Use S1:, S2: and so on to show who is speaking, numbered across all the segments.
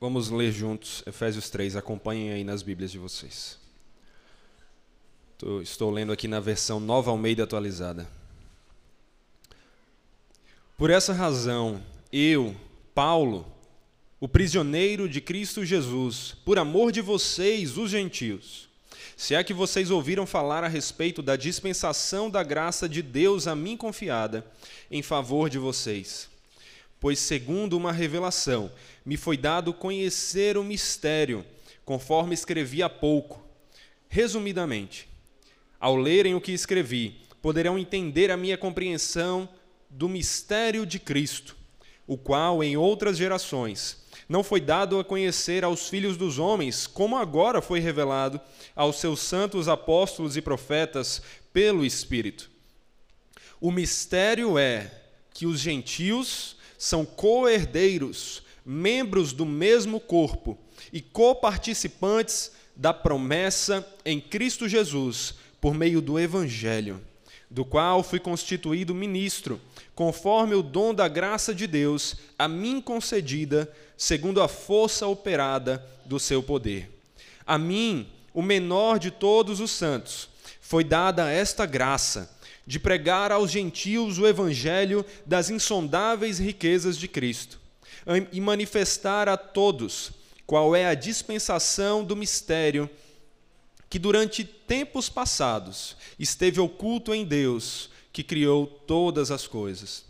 S1: Vamos ler juntos Efésios 3, acompanhem aí nas Bíblias de vocês. Estou lendo aqui na versão Nova Almeida atualizada. Por essa razão, eu, Paulo, o prisioneiro de Cristo Jesus, por amor de vocês, os gentios, se é que vocês ouviram falar a respeito da dispensação da graça de Deus a mim confiada, em favor de vocês. Pois, segundo uma revelação, me foi dado conhecer o mistério, conforme escrevi há pouco. Resumidamente, ao lerem o que escrevi, poderão entender a minha compreensão do mistério de Cristo, o qual em outras gerações não foi dado a conhecer aos filhos dos homens, como agora foi revelado aos seus santos apóstolos e profetas pelo Espírito. O mistério é que os gentios são co-herdeiros membros do mesmo corpo e coparticipantes da promessa em Cristo Jesus por meio do Evangelho, do qual fui constituído ministro, conforme o dom da graça de Deus a mim concedida, segundo a força operada do seu poder. A mim, o menor de todos os santos, foi dada esta graça de pregar aos gentios o evangelho das insondáveis riquezas de Cristo e manifestar a todos qual é a dispensação do mistério que durante tempos passados esteve oculto em Deus, que criou todas as coisas.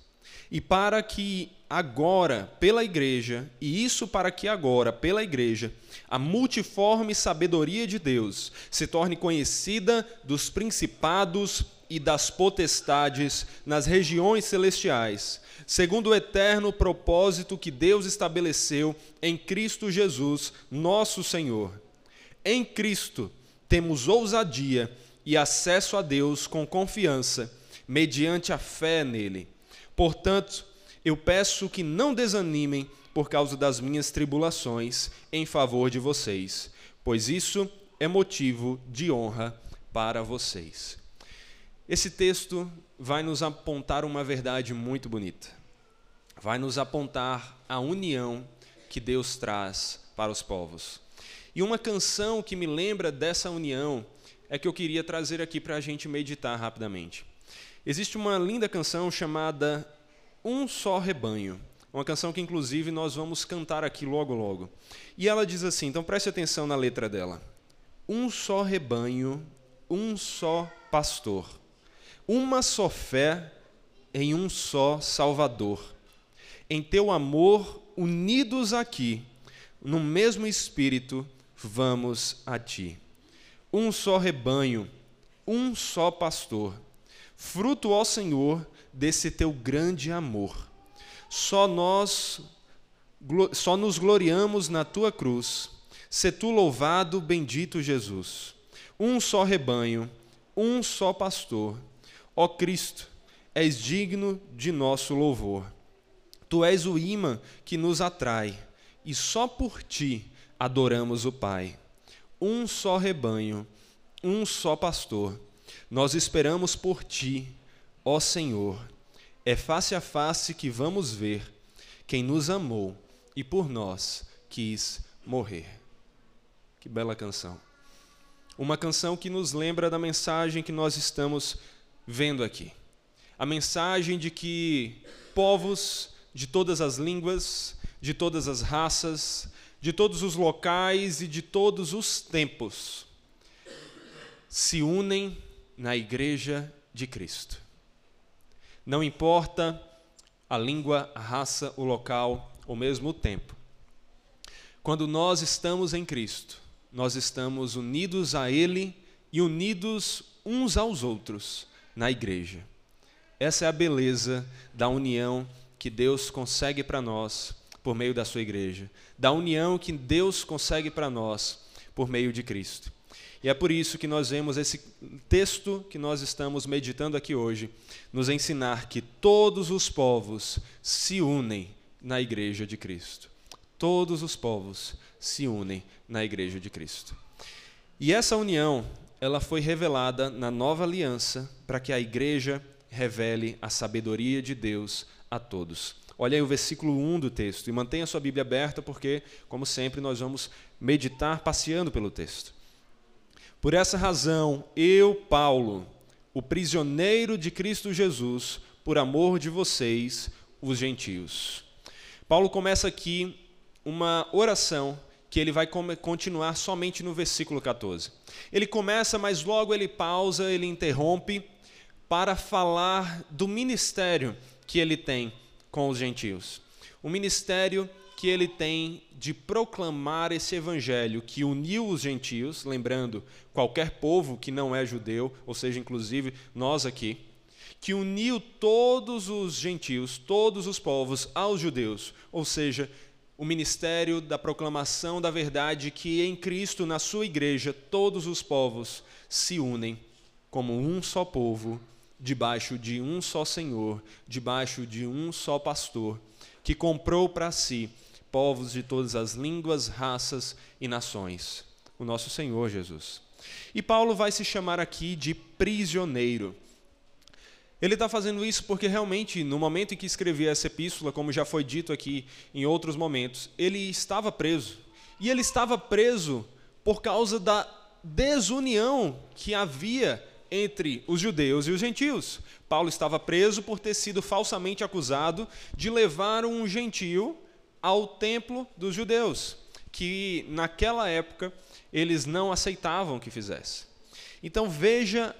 S1: E para que agora, pela igreja, e isso para que agora, pela igreja, a multiforme sabedoria de Deus se torne conhecida dos principados e das potestades nas regiões celestiais, segundo o eterno propósito que Deus estabeleceu em Cristo Jesus, nosso Senhor. Em Cristo temos ousadia e acesso a Deus com confiança, mediante a fé nele. Portanto, eu peço que não desanimem por causa das minhas tribulações em favor de vocês, pois isso é motivo de honra para vocês. Esse texto vai nos apontar uma verdade muito bonita vai nos apontar a união que Deus traz para os povos. E uma canção que me lembra dessa união é que eu queria trazer aqui para a gente meditar rapidamente. Existe uma linda canção chamada Um Só Rebanho, uma canção que inclusive nós vamos cantar aqui logo logo. E ela diz assim, então preste atenção na letra dela. Um só rebanho, um só pastor, uma só fé em um só Salvador em teu amor, unidos aqui, no mesmo espírito, vamos a ti. Um só rebanho, um só pastor, fruto, ó Senhor, desse teu grande amor. Só nós, só nos gloriamos na tua cruz. Se tu louvado, bendito Jesus. Um só rebanho, um só pastor. Ó Cristo, és digno de nosso louvor. Tu és o imã que nos atrai, e só por ti adoramos o Pai. Um só rebanho, um só pastor. Nós esperamos por ti, ó Senhor. É face a face que vamos ver quem nos amou e por nós quis morrer. Que bela canção. Uma canção que nos lembra da mensagem que nós estamos vendo aqui. A mensagem de que povos de todas as línguas, de todas as raças, de todos os locais e de todos os tempos se unem na igreja de Cristo. Não importa a língua, a raça, o local ou mesmo o tempo. Quando nós estamos em Cristo, nós estamos unidos a Ele e unidos uns aos outros na igreja. Essa é a beleza da união que Deus consegue para nós por meio da sua igreja, da união que Deus consegue para nós por meio de Cristo. E é por isso que nós vemos esse texto que nós estamos meditando aqui hoje, nos ensinar que todos os povos se unem na igreja de Cristo. Todos os povos se unem na igreja de Cristo. E essa união, ela foi revelada na nova aliança para que a igreja revele a sabedoria de Deus a todos. Olha aí o versículo 1 do texto e mantenha sua Bíblia aberta, porque, como sempre, nós vamos meditar passeando pelo texto. Por essa razão, eu, Paulo, o prisioneiro de Cristo Jesus, por amor de vocês, os gentios. Paulo começa aqui uma oração que ele vai continuar somente no versículo 14. Ele começa, mas logo ele pausa, ele interrompe para falar do ministério que ele tem com os gentios. O ministério que ele tem de proclamar esse evangelho que uniu os gentios, lembrando, qualquer povo que não é judeu, ou seja, inclusive nós aqui, que uniu todos os gentios, todos os povos aos judeus, ou seja, o ministério da proclamação da verdade que em Cristo, na sua igreja, todos os povos se unem como um só povo, debaixo de um só Senhor, debaixo de um só pastor, que comprou para si povos de todas as línguas, raças e nações. O nosso Senhor Jesus. E Paulo vai se chamar aqui de prisioneiro. Ele está fazendo isso porque realmente, no momento em que escrevia essa epístola, como já foi dito aqui em outros momentos, ele estava preso. E ele estava preso por causa da desunião que havia entre os judeus e os gentios. Paulo estava preso por ter sido falsamente acusado de levar um gentio ao templo dos judeus, que naquela época eles não aceitavam que fizesse. Então veja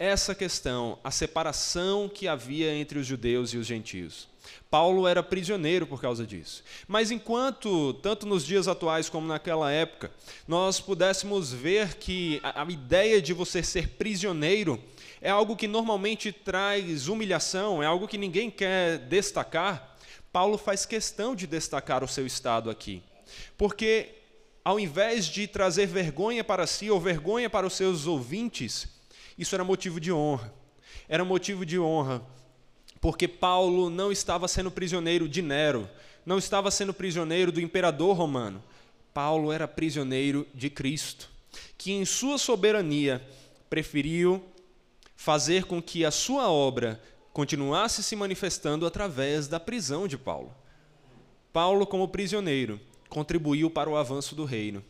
S1: essa questão, a separação que havia entre os judeus e os gentios. Paulo era prisioneiro por causa disso. Mas enquanto, tanto nos dias atuais como naquela época, nós pudéssemos ver que a, a ideia de você ser prisioneiro é algo que normalmente traz humilhação, é algo que ninguém quer destacar, Paulo faz questão de destacar o seu estado aqui. Porque, ao invés de trazer vergonha para si ou vergonha para os seus ouvintes, isso era motivo de honra. Era motivo de honra, porque Paulo não estava sendo prisioneiro de Nero, não estava sendo prisioneiro do imperador romano. Paulo era prisioneiro de Cristo, que em sua soberania preferiu fazer com que a sua obra continuasse se manifestando através da prisão de Paulo. Paulo, como prisioneiro, contribuiu para o avanço do reino.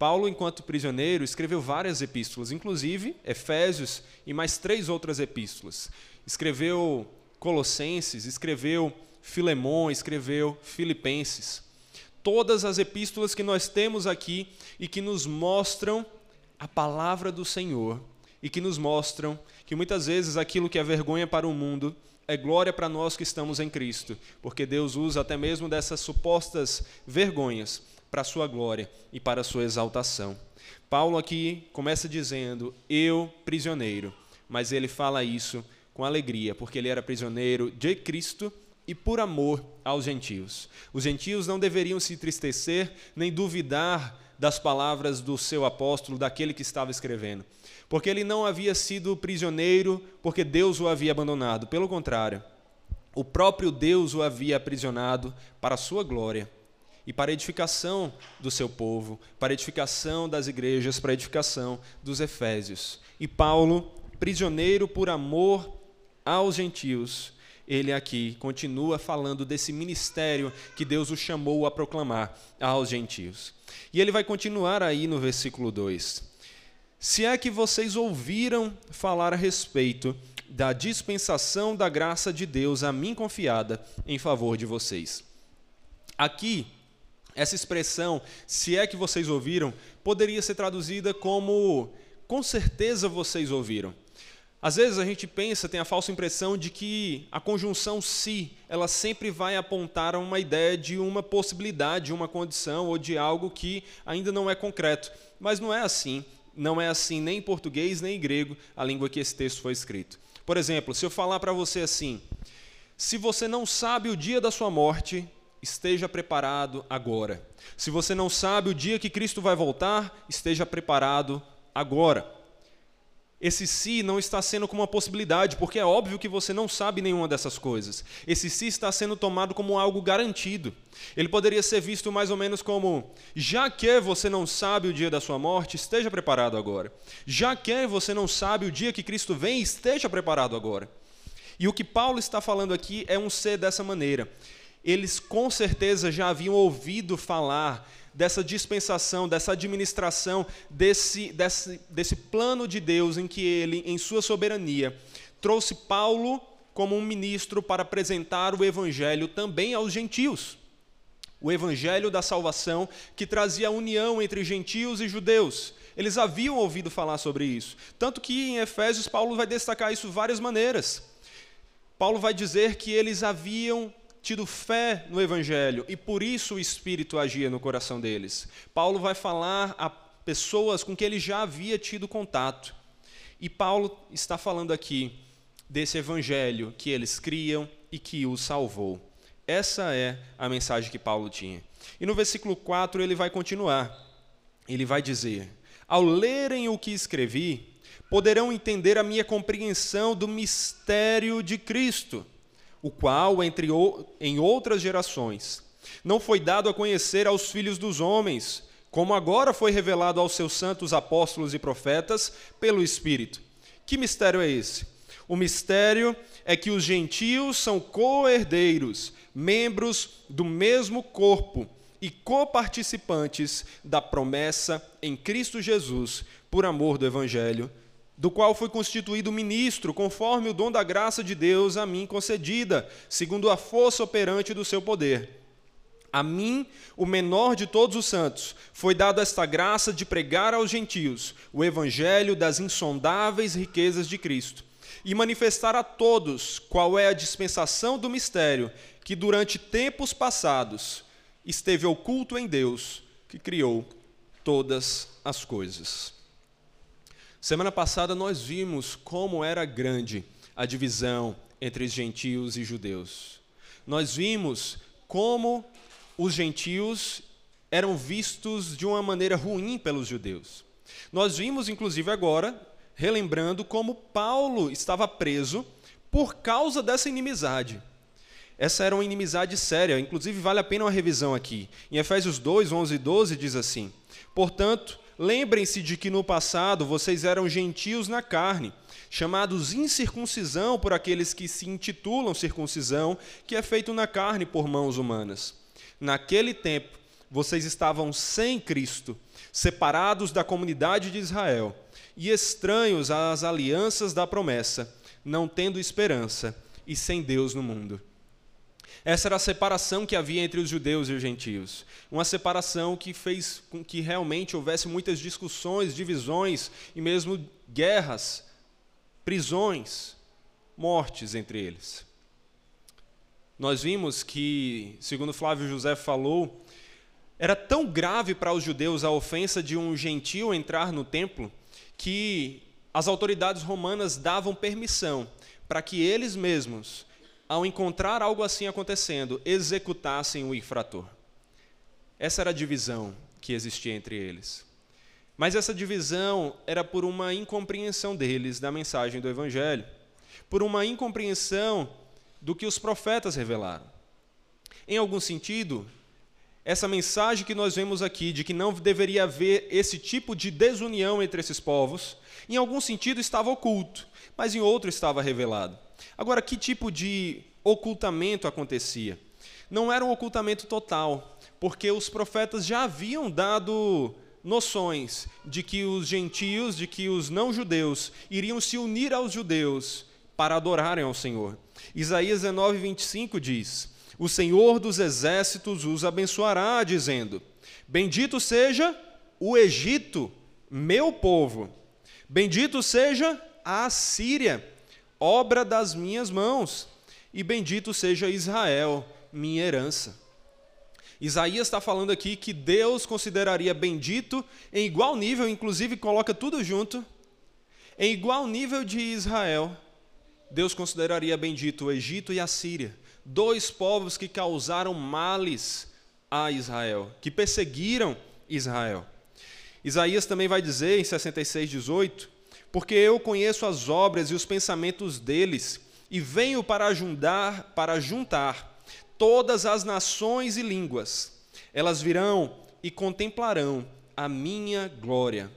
S1: Paulo, enquanto prisioneiro, escreveu várias epístolas, inclusive Efésios e mais três outras epístolas. Escreveu Colossenses, escreveu Filemão, escreveu Filipenses. Todas as epístolas que nós temos aqui e que nos mostram a palavra do Senhor e que nos mostram que muitas vezes aquilo que é vergonha para o mundo é glória para nós que estamos em Cristo, porque Deus usa até mesmo dessas supostas vergonhas para a sua glória e para a sua exaltação. Paulo aqui começa dizendo: Eu, prisioneiro, mas ele fala isso com alegria, porque ele era prisioneiro de Cristo e por amor aos gentios. Os gentios não deveriam se entristecer nem duvidar das palavras do seu apóstolo, daquele que estava escrevendo, porque ele não havia sido prisioneiro porque Deus o havia abandonado, pelo contrário, o próprio Deus o havia aprisionado para a sua glória e para edificação do seu povo, para edificação das igrejas, para edificação dos efésios. E Paulo, prisioneiro por amor aos gentios, ele aqui continua falando desse ministério que Deus o chamou a proclamar aos gentios. E ele vai continuar aí no versículo 2. Se é que vocês ouviram falar a respeito da dispensação da graça de Deus a mim confiada em favor de vocês. Aqui, essa expressão, se é que vocês ouviram, poderia ser traduzida como com certeza vocês ouviram. Às vezes a gente pensa, tem a falsa impressão de que a conjunção se, ela sempre vai apontar a uma ideia de uma possibilidade, uma condição ou de algo que ainda não é concreto. Mas não é assim. Não é assim nem em português nem em grego, a língua que esse texto foi escrito. Por exemplo, se eu falar para você assim: se você não sabe o dia da sua morte, esteja preparado agora. Se você não sabe o dia que Cristo vai voltar, esteja preparado agora. Esse se não está sendo como uma possibilidade, porque é óbvio que você não sabe nenhuma dessas coisas. Esse se está sendo tomado como algo garantido. Ele poderia ser visto mais ou menos como: já que você não sabe o dia da sua morte, esteja preparado agora. Já que você não sabe o dia que Cristo vem, esteja preparado agora. E o que Paulo está falando aqui é um ser dessa maneira. Eles com certeza já haviam ouvido falar dessa dispensação, dessa administração, desse, desse, desse plano de Deus em que ele, em sua soberania, trouxe Paulo como um ministro para apresentar o evangelho também aos gentios. O evangelho da salvação que trazia a união entre gentios e judeus. Eles haviam ouvido falar sobre isso. Tanto que em Efésios, Paulo vai destacar isso várias maneiras. Paulo vai dizer que eles haviam tido fé no Evangelho e por isso o Espírito agia no coração deles. Paulo vai falar a pessoas com que ele já havia tido contato. E Paulo está falando aqui desse Evangelho que eles criam e que o salvou. Essa é a mensagem que Paulo tinha. E no versículo 4 ele vai continuar. Ele vai dizer: Ao lerem o que escrevi, poderão entender a minha compreensão do mistério de Cristo o qual, entre em outras gerações, não foi dado a conhecer aos filhos dos homens, como agora foi revelado aos seus santos apóstolos e profetas pelo Espírito. Que mistério é esse? O mistério é que os gentios são co-herdeiros, membros do mesmo corpo e coparticipantes da promessa em Cristo Jesus, por amor do Evangelho, do qual fui constituído ministro, conforme o dom da graça de Deus a mim concedida, segundo a força operante do seu poder. A mim, o menor de todos os santos, foi dado esta graça de pregar aos gentios o evangelho das insondáveis riquezas de Cristo e manifestar a todos qual é a dispensação do mistério que durante tempos passados esteve oculto em Deus, que criou todas as coisas. Semana passada nós vimos como era grande a divisão entre os gentios e judeus. Nós vimos como os gentios eram vistos de uma maneira ruim pelos judeus. Nós vimos, inclusive, agora, relembrando como Paulo estava preso por causa dessa inimizade. Essa era uma inimizade séria, inclusive vale a pena uma revisão aqui. Em Efésios 2, 11 e 12 diz assim: Portanto, Lembrem-se de que no passado vocês eram gentios na carne, chamados incircuncisão por aqueles que se intitulam circuncisão, que é feito na carne por mãos humanas. Naquele tempo, vocês estavam sem Cristo, separados da comunidade de Israel e estranhos às alianças da promessa, não tendo esperança e sem Deus no mundo. Essa era a separação que havia entre os judeus e os gentios. Uma separação que fez com que realmente houvesse muitas discussões, divisões e mesmo guerras, prisões, mortes entre eles. Nós vimos que, segundo Flávio José falou, era tão grave para os judeus a ofensa de um gentio entrar no templo que as autoridades romanas davam permissão para que eles mesmos ao encontrar algo assim acontecendo, executassem o infrator. Essa era a divisão que existia entre eles. Mas essa divisão era por uma incompreensão deles da mensagem do Evangelho, por uma incompreensão do que os profetas revelaram. Em algum sentido, essa mensagem que nós vemos aqui, de que não deveria haver esse tipo de desunião entre esses povos, em algum sentido estava oculto, mas em outro estava revelado. Agora, que tipo de ocultamento acontecia? Não era um ocultamento total, porque os profetas já haviam dado noções de que os gentios, de que os não-judeus iriam se unir aos judeus para adorarem ao Senhor. Isaías 19, 25 diz: O Senhor dos exércitos os abençoará, dizendo: Bendito seja o Egito, meu povo. Bendito seja a Síria, obra das minhas mãos, e bendito seja Israel, minha herança. Isaías está falando aqui que Deus consideraria bendito em igual nível, inclusive coloca tudo junto, em igual nível de Israel, Deus consideraria bendito o Egito e a Síria, dois povos que causaram males a Israel, que perseguiram Israel. Isaías também vai dizer em 66, 18: porque eu conheço as obras e os pensamentos deles, e venho para juntar, para juntar todas as nações e línguas. Elas virão e contemplarão a minha glória.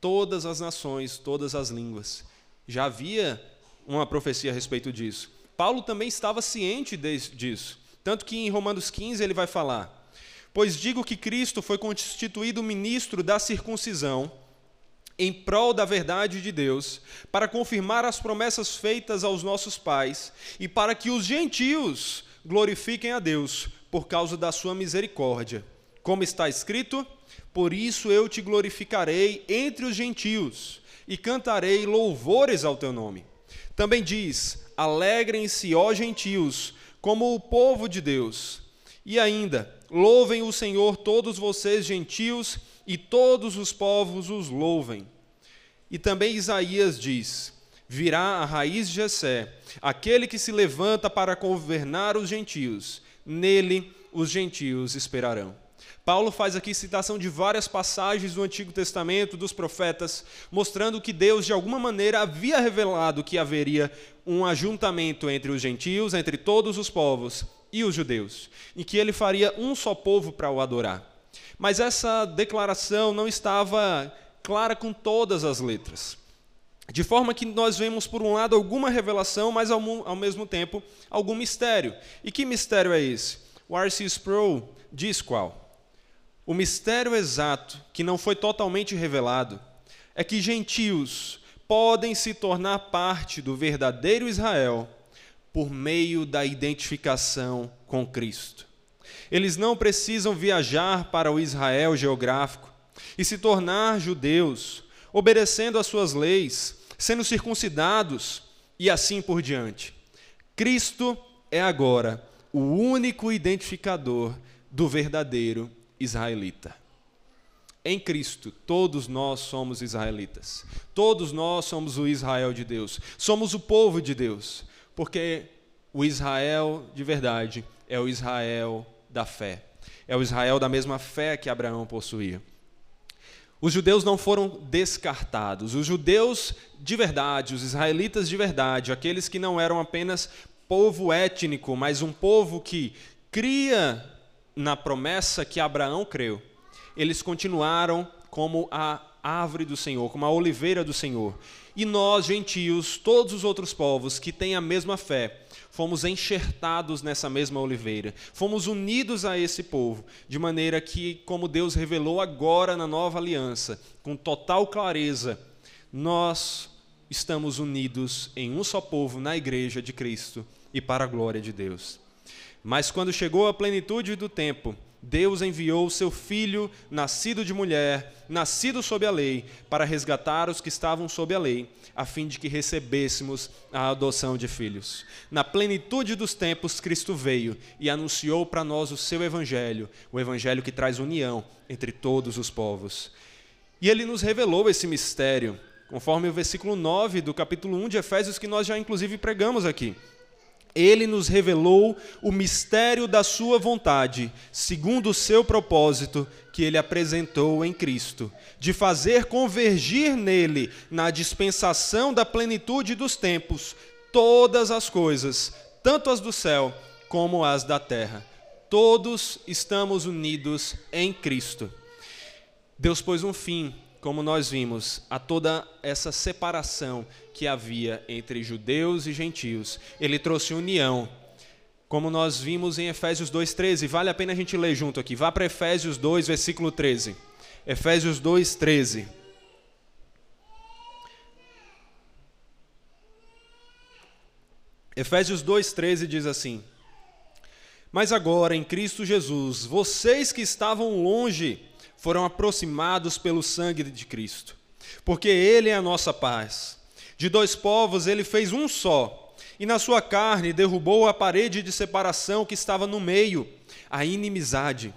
S1: Todas as nações, todas as línguas. Já havia uma profecia a respeito disso. Paulo também estava ciente disso. Tanto que em Romanos 15 ele vai falar: Pois digo que Cristo foi constituído ministro da circuncisão em prol da verdade de Deus, para confirmar as promessas feitas aos nossos pais e para que os gentios glorifiquem a Deus por causa da sua misericórdia. Como está escrito: Por isso eu te glorificarei entre os gentios e cantarei louvores ao teu nome. Também diz: Alegrem-se, ó gentios, como o povo de Deus. E ainda, louvem o Senhor todos vocês gentios e todos os povos os louvem. E também Isaías diz: Virá a raiz de Jessé, aquele que se levanta para governar os gentios. Nele os gentios esperarão. Paulo faz aqui citação de várias passagens do Antigo Testamento, dos profetas, mostrando que Deus, de alguma maneira, havia revelado que haveria um ajuntamento entre os gentios, entre todos os povos e os judeus, e que ele faria um só povo para o adorar. Mas essa declaração não estava clara com todas as letras. De forma que nós vemos, por um lado, alguma revelação, mas ao, ao mesmo tempo algum mistério. E que mistério é esse? O R.C. Sproul diz qual? O mistério exato, que não foi totalmente revelado, é que gentios podem se tornar parte do verdadeiro Israel por meio da identificação com Cristo. Eles não precisam viajar para o Israel geográfico e se tornar judeus, obedecendo às suas leis, sendo circuncidados e assim por diante. Cristo é agora o único identificador do verdadeiro israelita. Em Cristo, todos nós somos israelitas. Todos nós somos o Israel de Deus. Somos o povo de Deus. Porque o Israel de verdade é o Israel da fé. É o Israel da mesma fé que Abraão possuía. Os judeus não foram descartados. Os judeus de verdade, os israelitas de verdade, aqueles que não eram apenas povo étnico, mas um povo que cria na promessa que Abraão creu, eles continuaram como a árvore do Senhor, como a oliveira do Senhor. E nós, gentios, todos os outros povos que têm a mesma fé, fomos enxertados nessa mesma oliveira, fomos unidos a esse povo, de maneira que, como Deus revelou agora na nova aliança, com total clareza, nós estamos unidos em um só povo na igreja de Cristo e para a glória de Deus. Mas quando chegou a plenitude do tempo, Deus enviou o seu filho, nascido de mulher, nascido sob a lei, para resgatar os que estavam sob a lei, a fim de que recebêssemos a adoção de filhos. Na plenitude dos tempos, Cristo veio e anunciou para nós o seu evangelho, o evangelho que traz união entre todos os povos. E ele nos revelou esse mistério, conforme o versículo 9 do capítulo 1 de Efésios, que nós já inclusive pregamos aqui. Ele nos revelou o mistério da Sua vontade, segundo o seu propósito que Ele apresentou em Cristo, de fazer convergir nele, na dispensação da plenitude dos tempos, todas as coisas, tanto as do céu como as da terra. Todos estamos unidos em Cristo. Deus pôs um fim como nós vimos, a toda essa separação que havia entre judeus e gentios. Ele trouxe união. Como nós vimos em Efésios 2:13, vale a pena a gente ler junto aqui. Vá para Efésios 2, versículo 13. Efésios 2:13. Efésios 2:13 diz assim: Mas agora em Cristo Jesus, vocês que estavam longe foram aproximados pelo sangue de Cristo, porque Ele é a nossa paz. De dois povos ele fez um só, e na sua carne derrubou a parede de separação que estava no meio, a inimizade.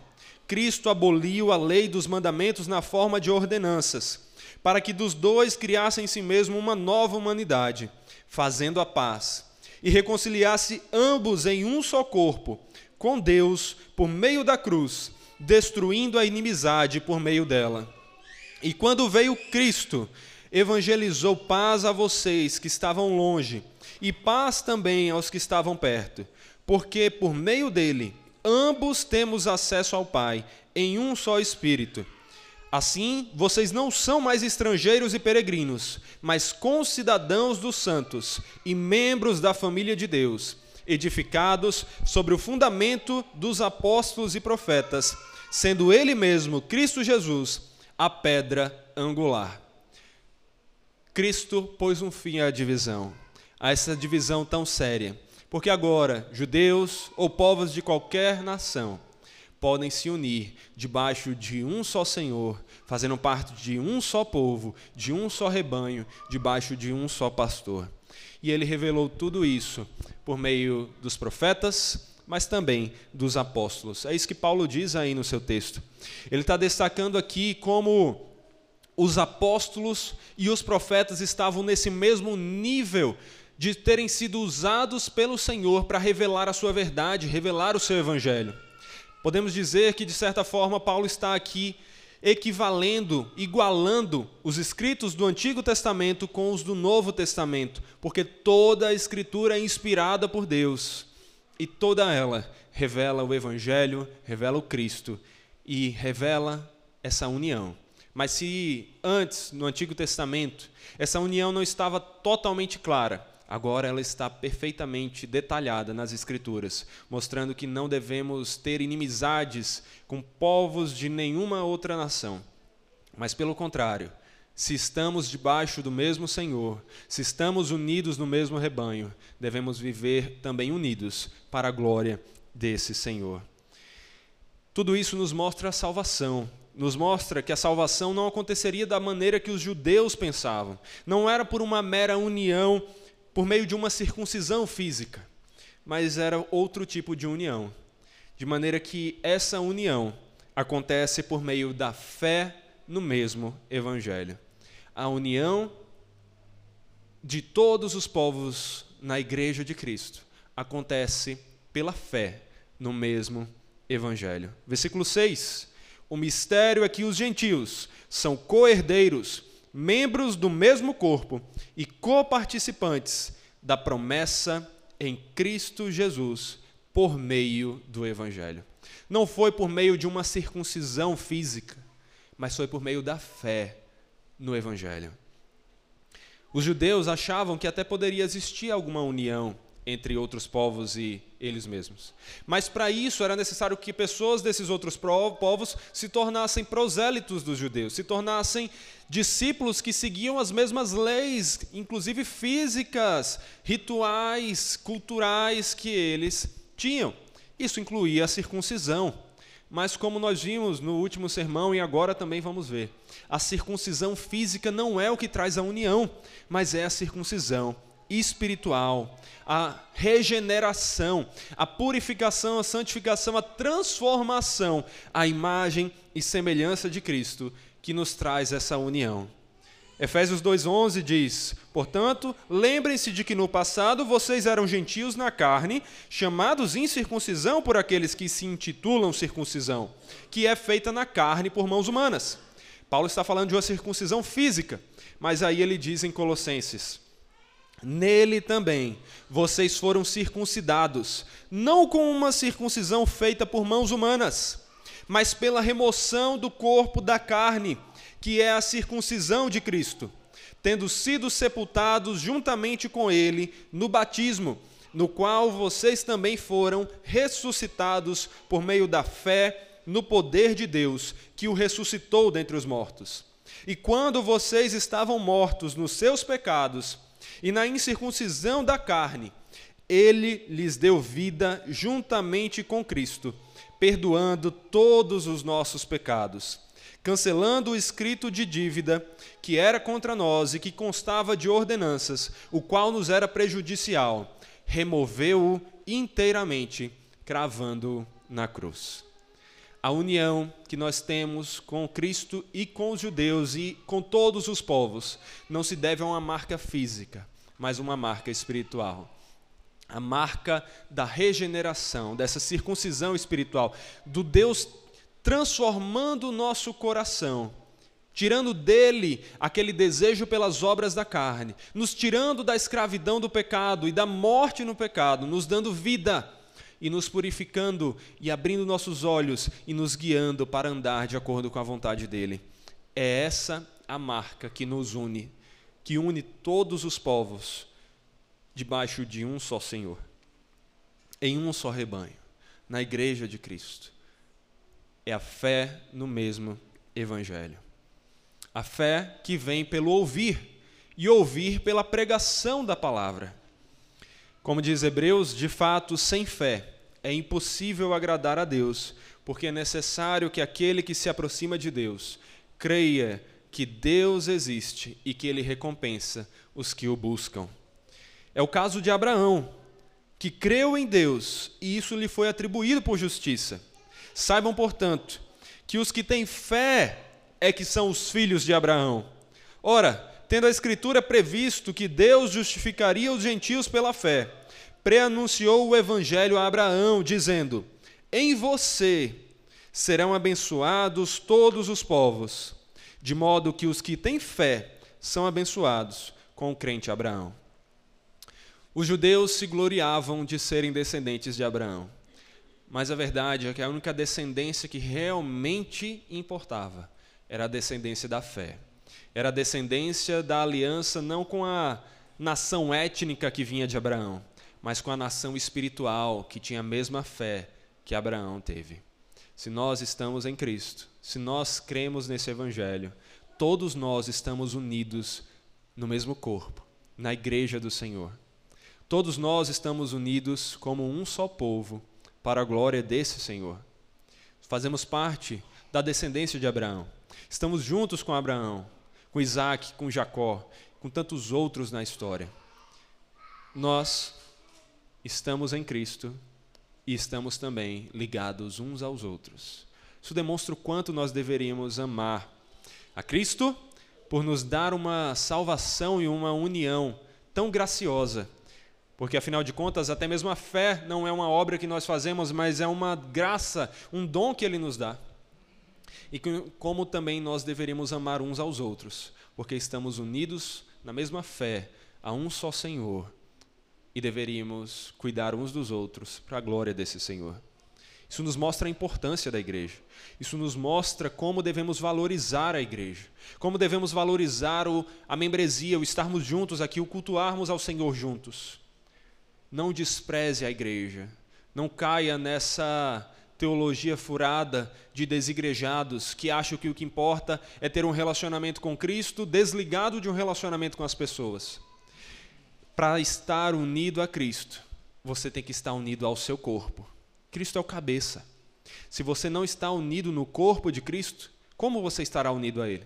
S1: Cristo aboliu a lei dos mandamentos na forma de ordenanças, para que dos dois criasse em si mesmo uma nova humanidade, fazendo a paz, e reconciliasse ambos em um só corpo, com Deus, por meio da cruz destruindo a inimizade por meio dela. E quando veio Cristo, evangelizou paz a vocês que estavam longe, e paz também aos que estavam perto, porque por meio dele ambos temos acesso ao Pai em um só Espírito. Assim, vocês não são mais estrangeiros e peregrinos, mas concidadãos dos santos e membros da família de Deus edificados sobre o fundamento dos apóstolos e profetas, sendo Ele mesmo, Cristo Jesus, a pedra angular. Cristo pôs um fim à divisão, a essa divisão tão séria, porque agora judeus ou povos de qualquer nação podem se unir debaixo de um só Senhor, fazendo parte de um só povo, de um só rebanho, debaixo de um só pastor. E ele revelou tudo isso por meio dos profetas, mas também dos apóstolos. É isso que Paulo diz aí no seu texto. Ele está destacando aqui como os apóstolos e os profetas estavam nesse mesmo nível de terem sido usados pelo Senhor para revelar a sua verdade, revelar o seu evangelho. Podemos dizer que, de certa forma, Paulo está aqui equivalendo, igualando os escritos do Antigo Testamento com os do Novo Testamento, porque toda a Escritura é inspirada por Deus e toda ela revela o Evangelho, revela o Cristo e revela essa união. Mas se antes, no Antigo Testamento, essa união não estava totalmente clara, agora ela está perfeitamente detalhada nas Escrituras, mostrando que não devemos ter inimizades com povos de nenhuma outra nação. Mas, pelo contrário, se estamos debaixo do mesmo Senhor, se estamos unidos no mesmo rebanho, devemos viver também unidos para a glória desse Senhor. Tudo isso nos mostra a salvação, nos mostra que a salvação não aconteceria da maneira que os judeus pensavam. Não era por uma mera união por meio de uma circuncisão física, mas era outro tipo de união. De maneira que essa união acontece por meio da fé no mesmo Evangelho. A união de todos os povos na Igreja de Cristo acontece pela fé no mesmo Evangelho. Versículo 6. O mistério é que os gentios são co-herdeiros membros do mesmo corpo e coparticipantes da promessa em Cristo Jesus por meio do Evangelho. Não foi por meio de uma circuncisão física, mas foi por meio da fé no Evangelho. Os judeus achavam que até poderia existir alguma união entre outros povos e eles mesmos. Mas para isso era necessário que pessoas desses outros povos se tornassem prosélitos dos judeus, se tornassem discípulos que seguiam as mesmas leis, inclusive físicas, rituais, culturais que eles tinham. Isso incluía a circuncisão. Mas, como nós vimos no último sermão e agora também vamos ver, a circuncisão física não é o que traz a união, mas é a circuncisão espiritual, a regeneração, a purificação, a santificação, a transformação, a imagem e semelhança de Cristo que nos traz essa união. Efésios 2:11 diz: "Portanto, lembrem-se de que no passado vocês eram gentios na carne, chamados incircuncisão por aqueles que se intitulam circuncisão, que é feita na carne por mãos humanas." Paulo está falando de uma circuncisão física, mas aí ele diz em Colossenses: Nele também vocês foram circuncidados, não com uma circuncisão feita por mãos humanas, mas pela remoção do corpo da carne, que é a circuncisão de Cristo, tendo sido sepultados juntamente com ele no batismo, no qual vocês também foram ressuscitados por meio da fé no poder de Deus, que o ressuscitou dentre os mortos. E quando vocês estavam mortos nos seus pecados, e na incircuncisão da carne, ele lhes deu vida juntamente com Cristo, perdoando todos os nossos pecados, cancelando o escrito de dívida que era contra nós e que constava de ordenanças, o qual nos era prejudicial, removeu-o inteiramente, cravando-o na cruz. A união que nós temos com Cristo e com os judeus e com todos os povos não se deve a uma marca física, mas uma marca espiritual. A marca da regeneração, dessa circuncisão espiritual, do Deus transformando o nosso coração, tirando dele aquele desejo pelas obras da carne, nos tirando da escravidão do pecado e da morte no pecado, nos dando vida e nos purificando e abrindo nossos olhos e nos guiando para andar de acordo com a vontade dele. É essa a marca que nos une, que une todos os povos debaixo de um só Senhor. em um só rebanho, na igreja de Cristo. É a fé no mesmo evangelho. A fé que vem pelo ouvir e ouvir pela pregação da palavra. Como diz Hebreus, de fato, sem fé é impossível agradar a Deus, porque é necessário que aquele que se aproxima de Deus creia que Deus existe e que ele recompensa os que o buscam. É o caso de Abraão, que creu em Deus e isso lhe foi atribuído por justiça. Saibam, portanto, que os que têm fé é que são os filhos de Abraão. Ora, tendo a Escritura previsto que Deus justificaria os gentios pela fé, preanunciou o Evangelho a Abraão, dizendo: Em você serão abençoados todos os povos, de modo que os que têm fé são abençoados com o crente Abraão. Os judeus se gloriavam de serem descendentes de Abraão, mas a verdade é que a única descendência que realmente importava era a descendência da fé. Era descendência da aliança não com a nação étnica que vinha de Abraão, mas com a nação espiritual que tinha a mesma fé que Abraão teve. Se nós estamos em Cristo, se nós cremos nesse Evangelho, todos nós estamos unidos no mesmo corpo, na igreja do Senhor. Todos nós estamos unidos como um só povo para a glória desse Senhor. Fazemos parte da descendência de Abraão. Estamos juntos com Abraão, com Isaac, com Jacó, com tantos outros na história. Nós estamos em Cristo e estamos também ligados uns aos outros. Isso demonstra o quanto nós deveríamos amar a Cristo por nos dar uma salvação e uma união tão graciosa porque afinal de contas, até mesmo a fé não é uma obra que nós fazemos, mas é uma graça, um dom que ele nos dá. E como também nós deveríamos amar uns aos outros, porque estamos unidos na mesma fé, a um só Senhor, e deveríamos cuidar uns dos outros para a glória desse Senhor. Isso nos mostra a importância da igreja. Isso nos mostra como devemos valorizar a igreja. Como devemos valorizar o, a membresia, o estarmos juntos aqui, o cultuarmos ao Senhor juntos não despreze a igreja, não caia nessa teologia furada de desigrejados que acham que o que importa é ter um relacionamento com Cristo desligado de um relacionamento com as pessoas. Para estar unido a Cristo, você tem que estar unido ao seu corpo. Cristo é o cabeça. Se você não está unido no corpo de Cristo, como você estará unido a Ele?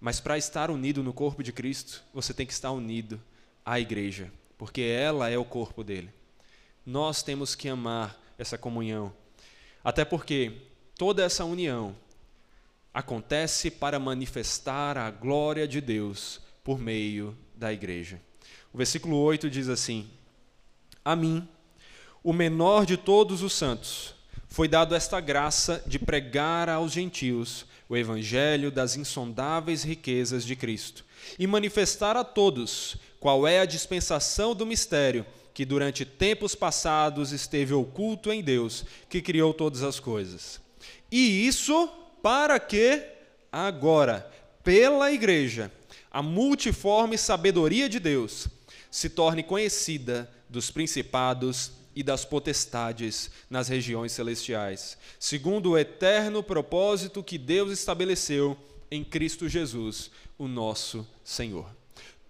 S1: Mas para estar unido no corpo de Cristo, você tem que estar unido à igreja porque ela é o corpo dele. Nós temos que amar essa comunhão, até porque toda essa união acontece para manifestar a glória de Deus por meio da igreja. O versículo 8 diz assim: A mim, o menor de todos os santos, foi dado esta graça de pregar aos gentios o evangelho das insondáveis riquezas de Cristo e manifestar a todos qual é a dispensação do mistério que durante tempos passados esteve oculto em Deus, que criou todas as coisas. E isso para que agora, pela igreja, a multiforme sabedoria de Deus se torne conhecida dos principados e das potestades nas regiões celestiais, segundo o eterno propósito que Deus estabeleceu em Cristo Jesus, o nosso Senhor.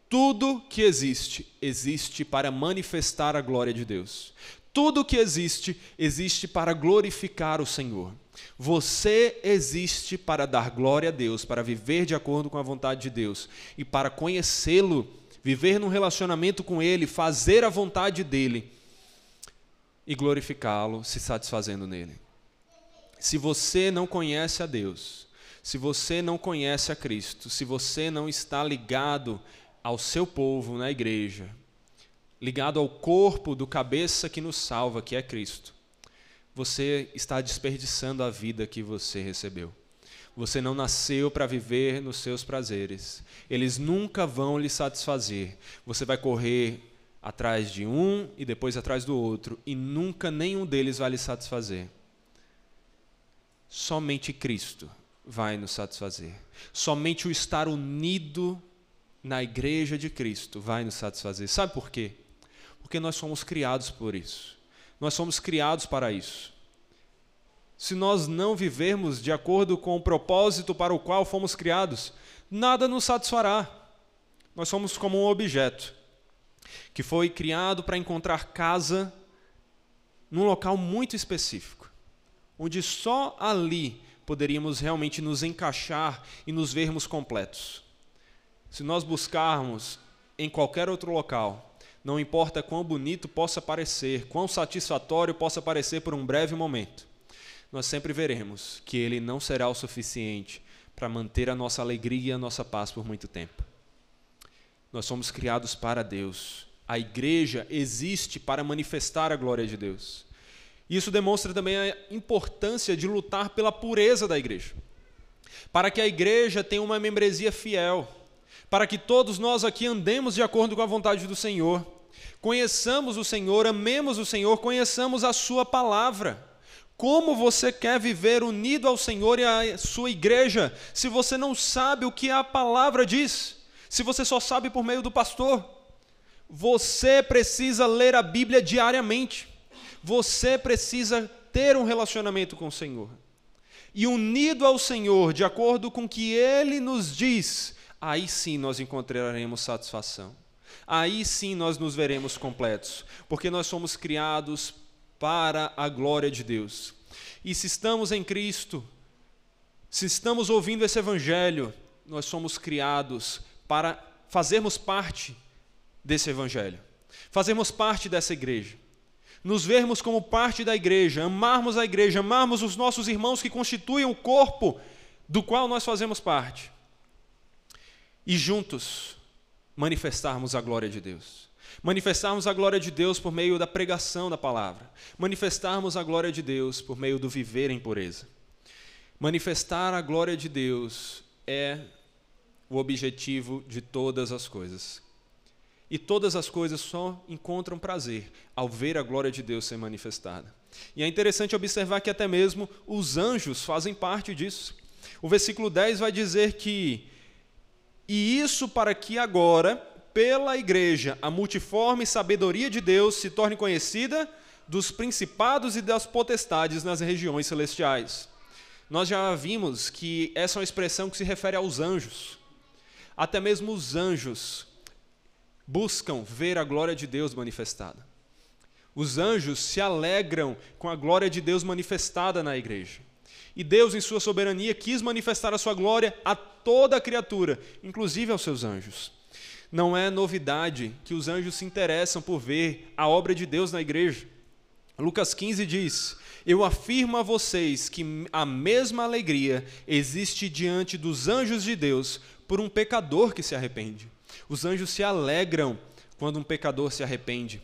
S1: Tudo que existe, existe para manifestar a glória de Deus. Tudo que existe, existe para glorificar o Senhor. Você existe para dar glória a Deus, para viver de acordo com a vontade de Deus e para conhecê-lo, viver num relacionamento com Ele, fazer a vontade dEle e glorificá-lo, se satisfazendo nele. Se você não conhece a Deus, se você não conhece a Cristo, se você não está ligado ao seu povo na igreja, ligado ao corpo do cabeça que nos salva, que é Cristo, você está desperdiçando a vida que você recebeu. Você não nasceu para viver nos seus prazeres. Eles nunca vão lhe satisfazer. Você vai correr atrás de um e depois atrás do outro, e nunca nenhum deles vai lhe satisfazer. Somente Cristo vai nos satisfazer. Somente o estar unido na igreja de Cristo vai nos satisfazer. Sabe por quê? Porque nós somos criados por isso. Nós somos criados para isso. Se nós não vivermos de acordo com o propósito para o qual fomos criados, nada nos satisfará. Nós somos como um objeto que foi criado para encontrar casa num local muito específico, onde só ali poderíamos realmente nos encaixar e nos vermos completos. Se nós buscarmos em qualquer outro local, não importa quão bonito possa parecer, quão satisfatório possa parecer por um breve momento, nós sempre veremos que ele não será o suficiente para manter a nossa alegria e a nossa paz por muito tempo. Nós somos criados para Deus. A igreja existe para manifestar a glória de Deus. Isso demonstra também a importância de lutar pela pureza da igreja. Para que a igreja tenha uma membresia fiel, para que todos nós aqui andemos de acordo com a vontade do Senhor, conheçamos o Senhor, amemos o Senhor, conheçamos a Sua palavra. Como você quer viver unido ao Senhor e à sua igreja se você não sabe o que a palavra diz? Se você só sabe por meio do pastor? Você precisa ler a Bíblia diariamente. Você precisa ter um relacionamento com o Senhor. E unido ao Senhor, de acordo com o que ele nos diz, aí sim nós encontraremos satisfação. Aí sim nós nos veremos completos, porque nós somos criados para a glória de Deus. E se estamos em Cristo, se estamos ouvindo esse Evangelho, nós somos criados para fazermos parte desse Evangelho, fazermos parte dessa igreja, nos vermos como parte da igreja, amarmos a igreja, amarmos os nossos irmãos que constituem o corpo do qual nós fazemos parte, e juntos manifestarmos a glória de Deus manifestarmos a glória de Deus por meio da pregação da palavra, manifestarmos a glória de Deus por meio do viver em pureza. Manifestar a glória de Deus é o objetivo de todas as coisas. E todas as coisas só encontram prazer ao ver a glória de Deus ser manifestada. E é interessante observar que até mesmo os anjos fazem parte disso. O versículo 10 vai dizer que, e isso para que agora pela igreja a multiforme sabedoria de Deus se torne conhecida dos principados e das potestades nas regiões celestiais. Nós já vimos que essa é uma expressão que se refere aos anjos. Até mesmo os anjos buscam ver a glória de Deus manifestada. Os anjos se alegram com a glória de Deus manifestada na igreja. E Deus, em sua soberania, quis manifestar a sua glória a toda a criatura, inclusive aos seus anjos. Não é novidade que os anjos se interessam por ver a obra de Deus na igreja. Lucas 15 diz: Eu afirmo a vocês que a mesma alegria existe diante dos anjos de Deus por um pecador que se arrepende. Os anjos se alegram quando um pecador se arrepende,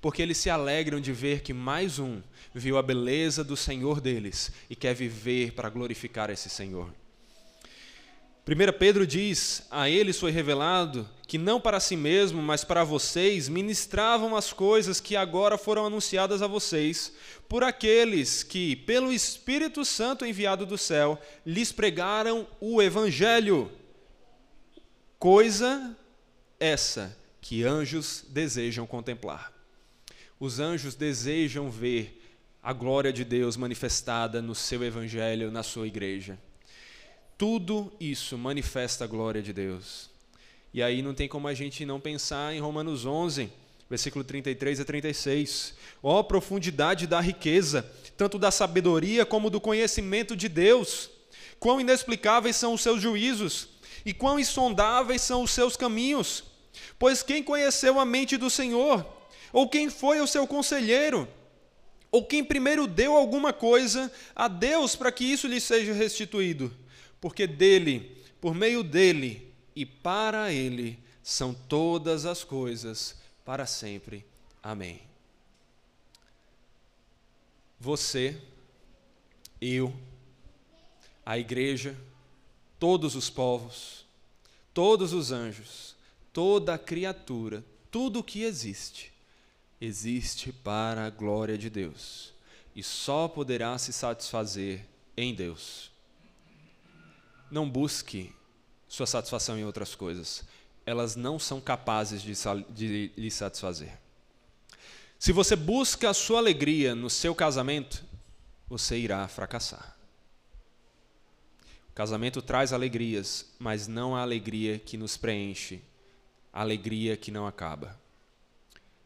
S1: porque eles se alegram de ver que mais um viu a beleza do Senhor deles e quer viver para glorificar esse Senhor. 1 Pedro diz: A eles foi revelado que não para si mesmo, mas para vocês, ministravam as coisas que agora foram anunciadas a vocês, por aqueles que, pelo Espírito Santo enviado do céu, lhes pregaram o Evangelho. Coisa essa que anjos desejam contemplar. Os anjos desejam ver a glória de Deus manifestada no seu Evangelho, na sua igreja. Tudo isso manifesta a glória de Deus. E aí não tem como a gente não pensar em Romanos 11, versículo 33 a 36. Ó oh, profundidade da riqueza, tanto da sabedoria como do conhecimento de Deus. Quão inexplicáveis são os seus juízos e quão insondáveis são os seus caminhos. Pois quem conheceu a mente do Senhor? Ou quem foi o seu conselheiro? Ou quem primeiro deu alguma coisa a Deus para que isso lhe seja restituído? porque dele, por meio dele e para ele são todas as coisas para sempre. Amém. Você, eu, a igreja, todos os povos, todos os anjos, toda criatura, tudo o que existe, existe para a glória de Deus e só poderá se satisfazer em Deus. Não busque sua satisfação em outras coisas. Elas não são capazes de, de lhe satisfazer. Se você busca a sua alegria no seu casamento, você irá fracassar. O casamento traz alegrias, mas não a alegria que nos preenche, a alegria que não acaba.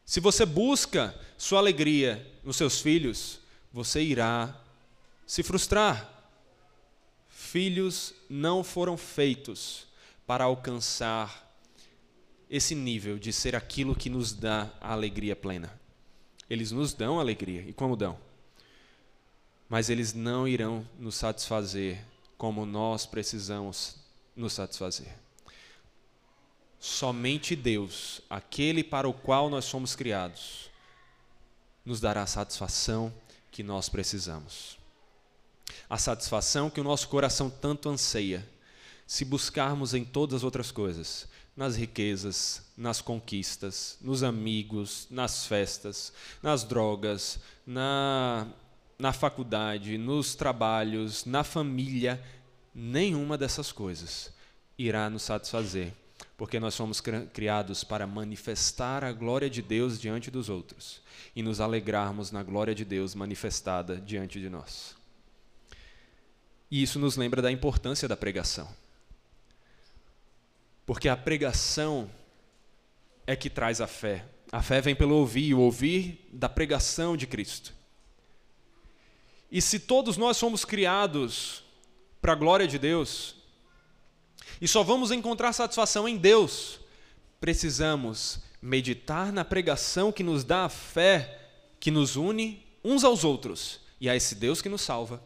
S1: Se você busca sua alegria nos seus filhos, você irá se frustrar. Filhos não foram feitos para alcançar esse nível de ser aquilo que nos dá a alegria plena. Eles nos dão alegria, e como dão? Mas eles não irão nos satisfazer como nós precisamos nos satisfazer. Somente Deus, aquele para o qual nós somos criados, nos dará a satisfação que nós precisamos. A satisfação que o nosso coração tanto anseia, se buscarmos em todas as outras coisas, nas riquezas, nas conquistas, nos amigos, nas festas, nas drogas, na, na faculdade, nos trabalhos, na família, nenhuma dessas coisas irá nos satisfazer, porque nós somos criados para manifestar a glória de Deus diante dos outros e nos alegrarmos na glória de Deus manifestada diante de nós. E isso nos lembra da importância da pregação. Porque a pregação é que traz a fé. A fé vem pelo ouvir, o ouvir da pregação de Cristo. E se todos nós somos criados para a glória de Deus, e só vamos encontrar satisfação em Deus, precisamos meditar na pregação que nos dá a fé que nos une uns aos outros e a esse Deus que nos salva.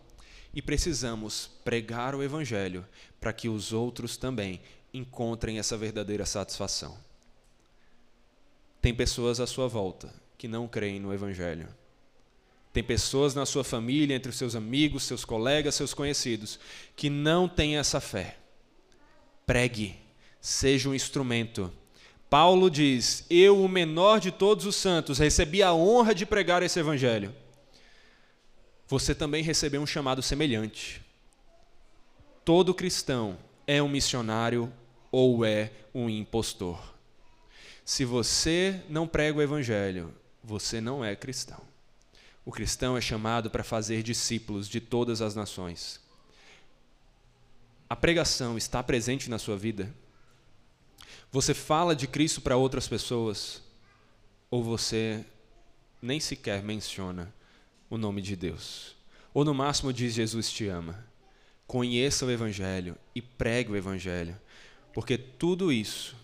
S1: E precisamos pregar o Evangelho para que os outros também encontrem essa verdadeira satisfação. Tem pessoas à sua volta que não creem no Evangelho. Tem pessoas na sua família, entre os seus amigos, seus colegas, seus conhecidos, que não têm essa fé. Pregue, seja um instrumento. Paulo diz: Eu, o menor de todos os santos, recebi a honra de pregar esse Evangelho. Você também recebeu um chamado semelhante. Todo cristão é um missionário ou é um impostor. Se você não prega o evangelho, você não é cristão. O cristão é chamado para fazer discípulos de todas as nações. A pregação está presente na sua vida? Você fala de Cristo para outras pessoas? Ou você nem sequer menciona o nome de Deus? Ou no máximo diz Jesus te ama? Conheça o Evangelho e pregue o Evangelho. Porque tudo isso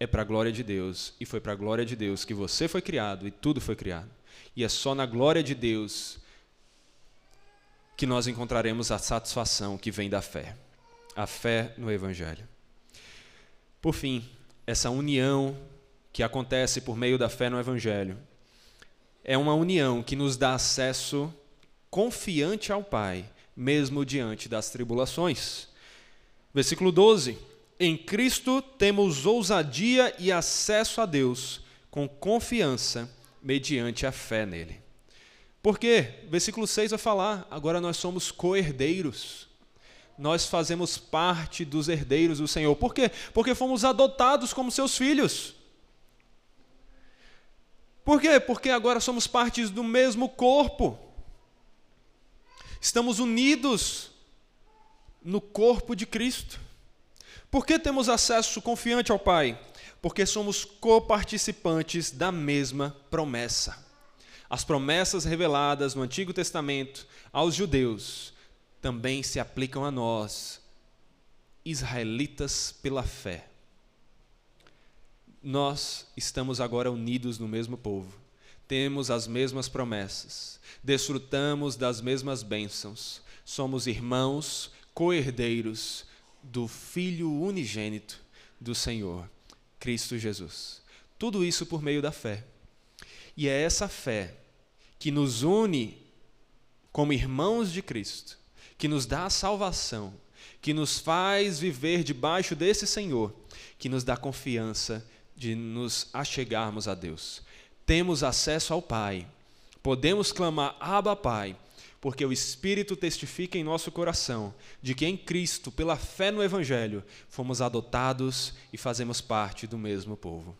S1: é para a glória de Deus e foi para a glória de Deus que você foi criado e tudo foi criado. E é só na glória de Deus que nós encontraremos a satisfação que vem da fé, a fé no Evangelho. Por fim, essa união que acontece por meio da fé no Evangelho é uma união que nos dá acesso confiante ao Pai, mesmo diante das tribulações. Versículo 12 em Cristo temos ousadia e acesso a Deus com confiança mediante a fé nele. Por quê? Versículo 6 vai falar: agora nós somos co-herdeiros. Nós fazemos parte dos herdeiros do Senhor. Por quê? Porque fomos adotados como seus filhos. Por quê? Porque agora somos partes do mesmo corpo. Estamos unidos no corpo de Cristo. Por que temos acesso confiante ao Pai? Porque somos coparticipantes da mesma promessa. As promessas reveladas no Antigo Testamento aos judeus também se aplicam a nós, israelitas pela fé. Nós estamos agora unidos no mesmo povo, temos as mesmas promessas, desfrutamos das mesmas bênçãos, somos irmãos, co-herdeiros do Filho unigênito do Senhor, Cristo Jesus. Tudo isso por meio da fé. E é essa fé que nos une como irmãos de Cristo, que nos dá a salvação, que nos faz viver debaixo desse Senhor, que nos dá confiança de nos achegarmos a Deus. Temos acesso ao Pai, podemos clamar: Abba, Pai porque o Espírito testifica em nosso coração de que em Cristo, pela fé no Evangelho, fomos adotados e fazemos parte do mesmo povo.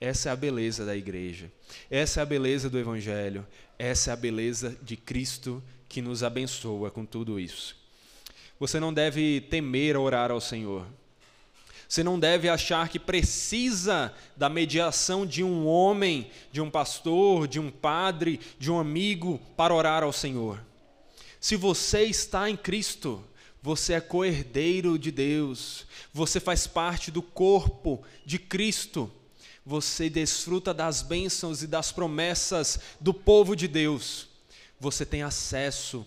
S1: Essa é a beleza da igreja. Essa é a beleza do Evangelho. Essa é a beleza de Cristo que nos abençoa com tudo isso. Você não deve temer orar ao Senhor. Você não deve achar que precisa da mediação de um homem, de um pastor, de um padre, de um amigo para orar ao Senhor. Se você está em Cristo, você é coerdeiro de Deus, você faz parte do corpo de Cristo, você desfruta das bênçãos e das promessas do povo de Deus, você tem acesso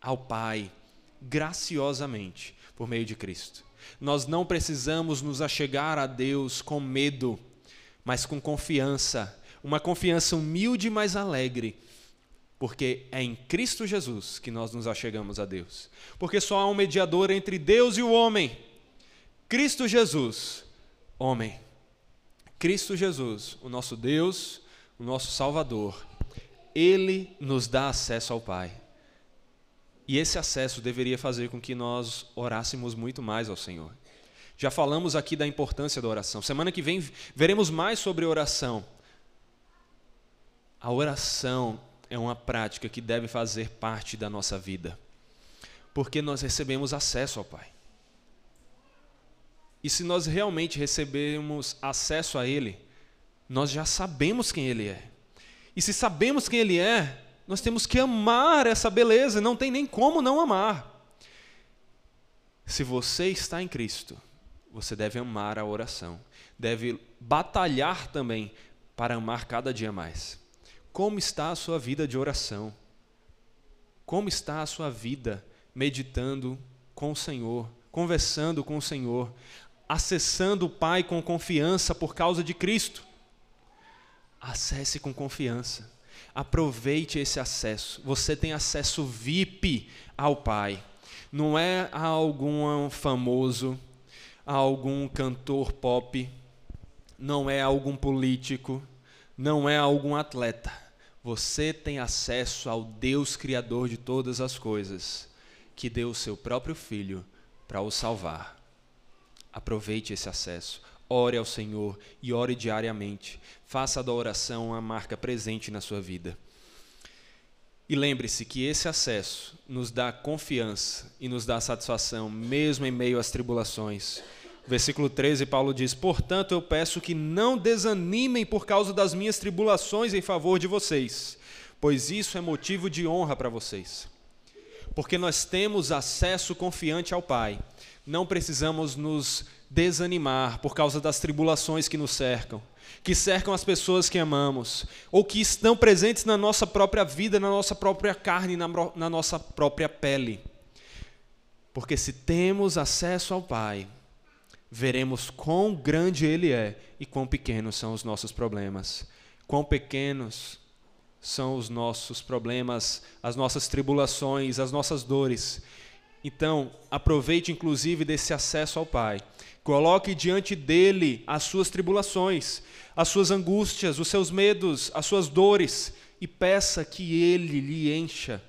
S1: ao Pai graciosamente por meio de Cristo. Nós não precisamos nos achegar a Deus com medo, mas com confiança, uma confiança humilde, mas alegre, porque é em Cristo Jesus que nós nos achegamos a Deus. Porque só há um mediador entre Deus e o homem. Cristo Jesus, homem. Cristo Jesus, o nosso Deus, o nosso Salvador. Ele nos dá acesso ao Pai. E esse acesso deveria fazer com que nós orássemos muito mais ao Senhor. Já falamos aqui da importância da oração. Semana que vem veremos mais sobre oração. A oração é uma prática que deve fazer parte da nossa vida, porque nós recebemos acesso ao Pai. E se nós realmente recebemos acesso a Ele, nós já sabemos quem Ele é. E se sabemos quem Ele é, nós temos que amar essa beleza, não tem nem como não amar. Se você está em Cristo, você deve amar a oração, deve batalhar também para amar cada dia mais. Como está a sua vida de oração? Como está a sua vida meditando com o Senhor, conversando com o Senhor, acessando o Pai com confiança por causa de Cristo? Acesse com confiança. Aproveite esse acesso. Você tem acesso VIP ao Pai. Não é a algum famoso, a algum cantor pop, não é a algum político, não é a algum atleta. Você tem acesso ao Deus Criador de todas as coisas, que deu o seu próprio Filho para o salvar. Aproveite esse acesso. Ore ao Senhor e ore diariamente. Faça da oração uma marca presente na sua vida. E lembre-se que esse acesso nos dá confiança e nos dá satisfação, mesmo em meio às tribulações. Versículo 13, Paulo diz: Portanto, eu peço que não desanimem por causa das minhas tribulações em favor de vocês, pois isso é motivo de honra para vocês. Porque nós temos acesso confiante ao Pai, não precisamos nos desanimar por causa das tribulações que nos cercam, que cercam as pessoas que amamos, ou que estão presentes na nossa própria vida, na nossa própria carne, na, na nossa própria pele. Porque se temos acesso ao Pai, veremos quão grande Ele é e quão pequenos são os nossos problemas, quão pequenos são os nossos problemas, as nossas tribulações, as nossas dores. Então, aproveite inclusive desse acesso ao Pai. Coloque diante dele as suas tribulações, as suas angústias, os seus medos, as suas dores e peça que ele lhe encha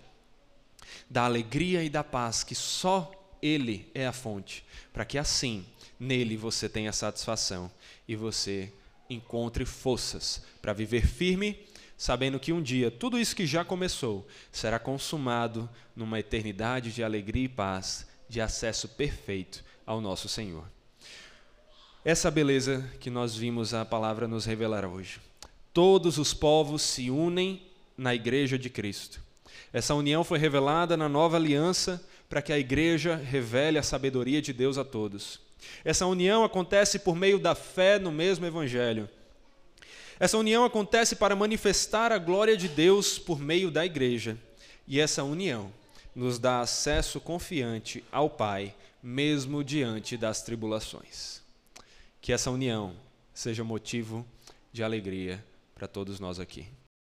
S1: da alegria e da paz que só ele é a fonte, para que assim nele você tenha satisfação e você encontre forças para viver firme, sabendo que um dia tudo isso que já começou será consumado numa eternidade de alegria e paz, de acesso perfeito ao nosso Senhor. Essa beleza que nós vimos a palavra nos revelar hoje. Todos os povos se unem na igreja de Cristo. Essa união foi revelada na nova aliança para que a igreja revele a sabedoria de Deus a todos. Essa união acontece por meio da fé no mesmo evangelho. Essa união acontece para manifestar a glória de Deus por meio da igreja. E essa união nos dá acesso confiante ao Pai, mesmo diante das tribulações. Que essa união seja motivo de alegria para todos nós aqui.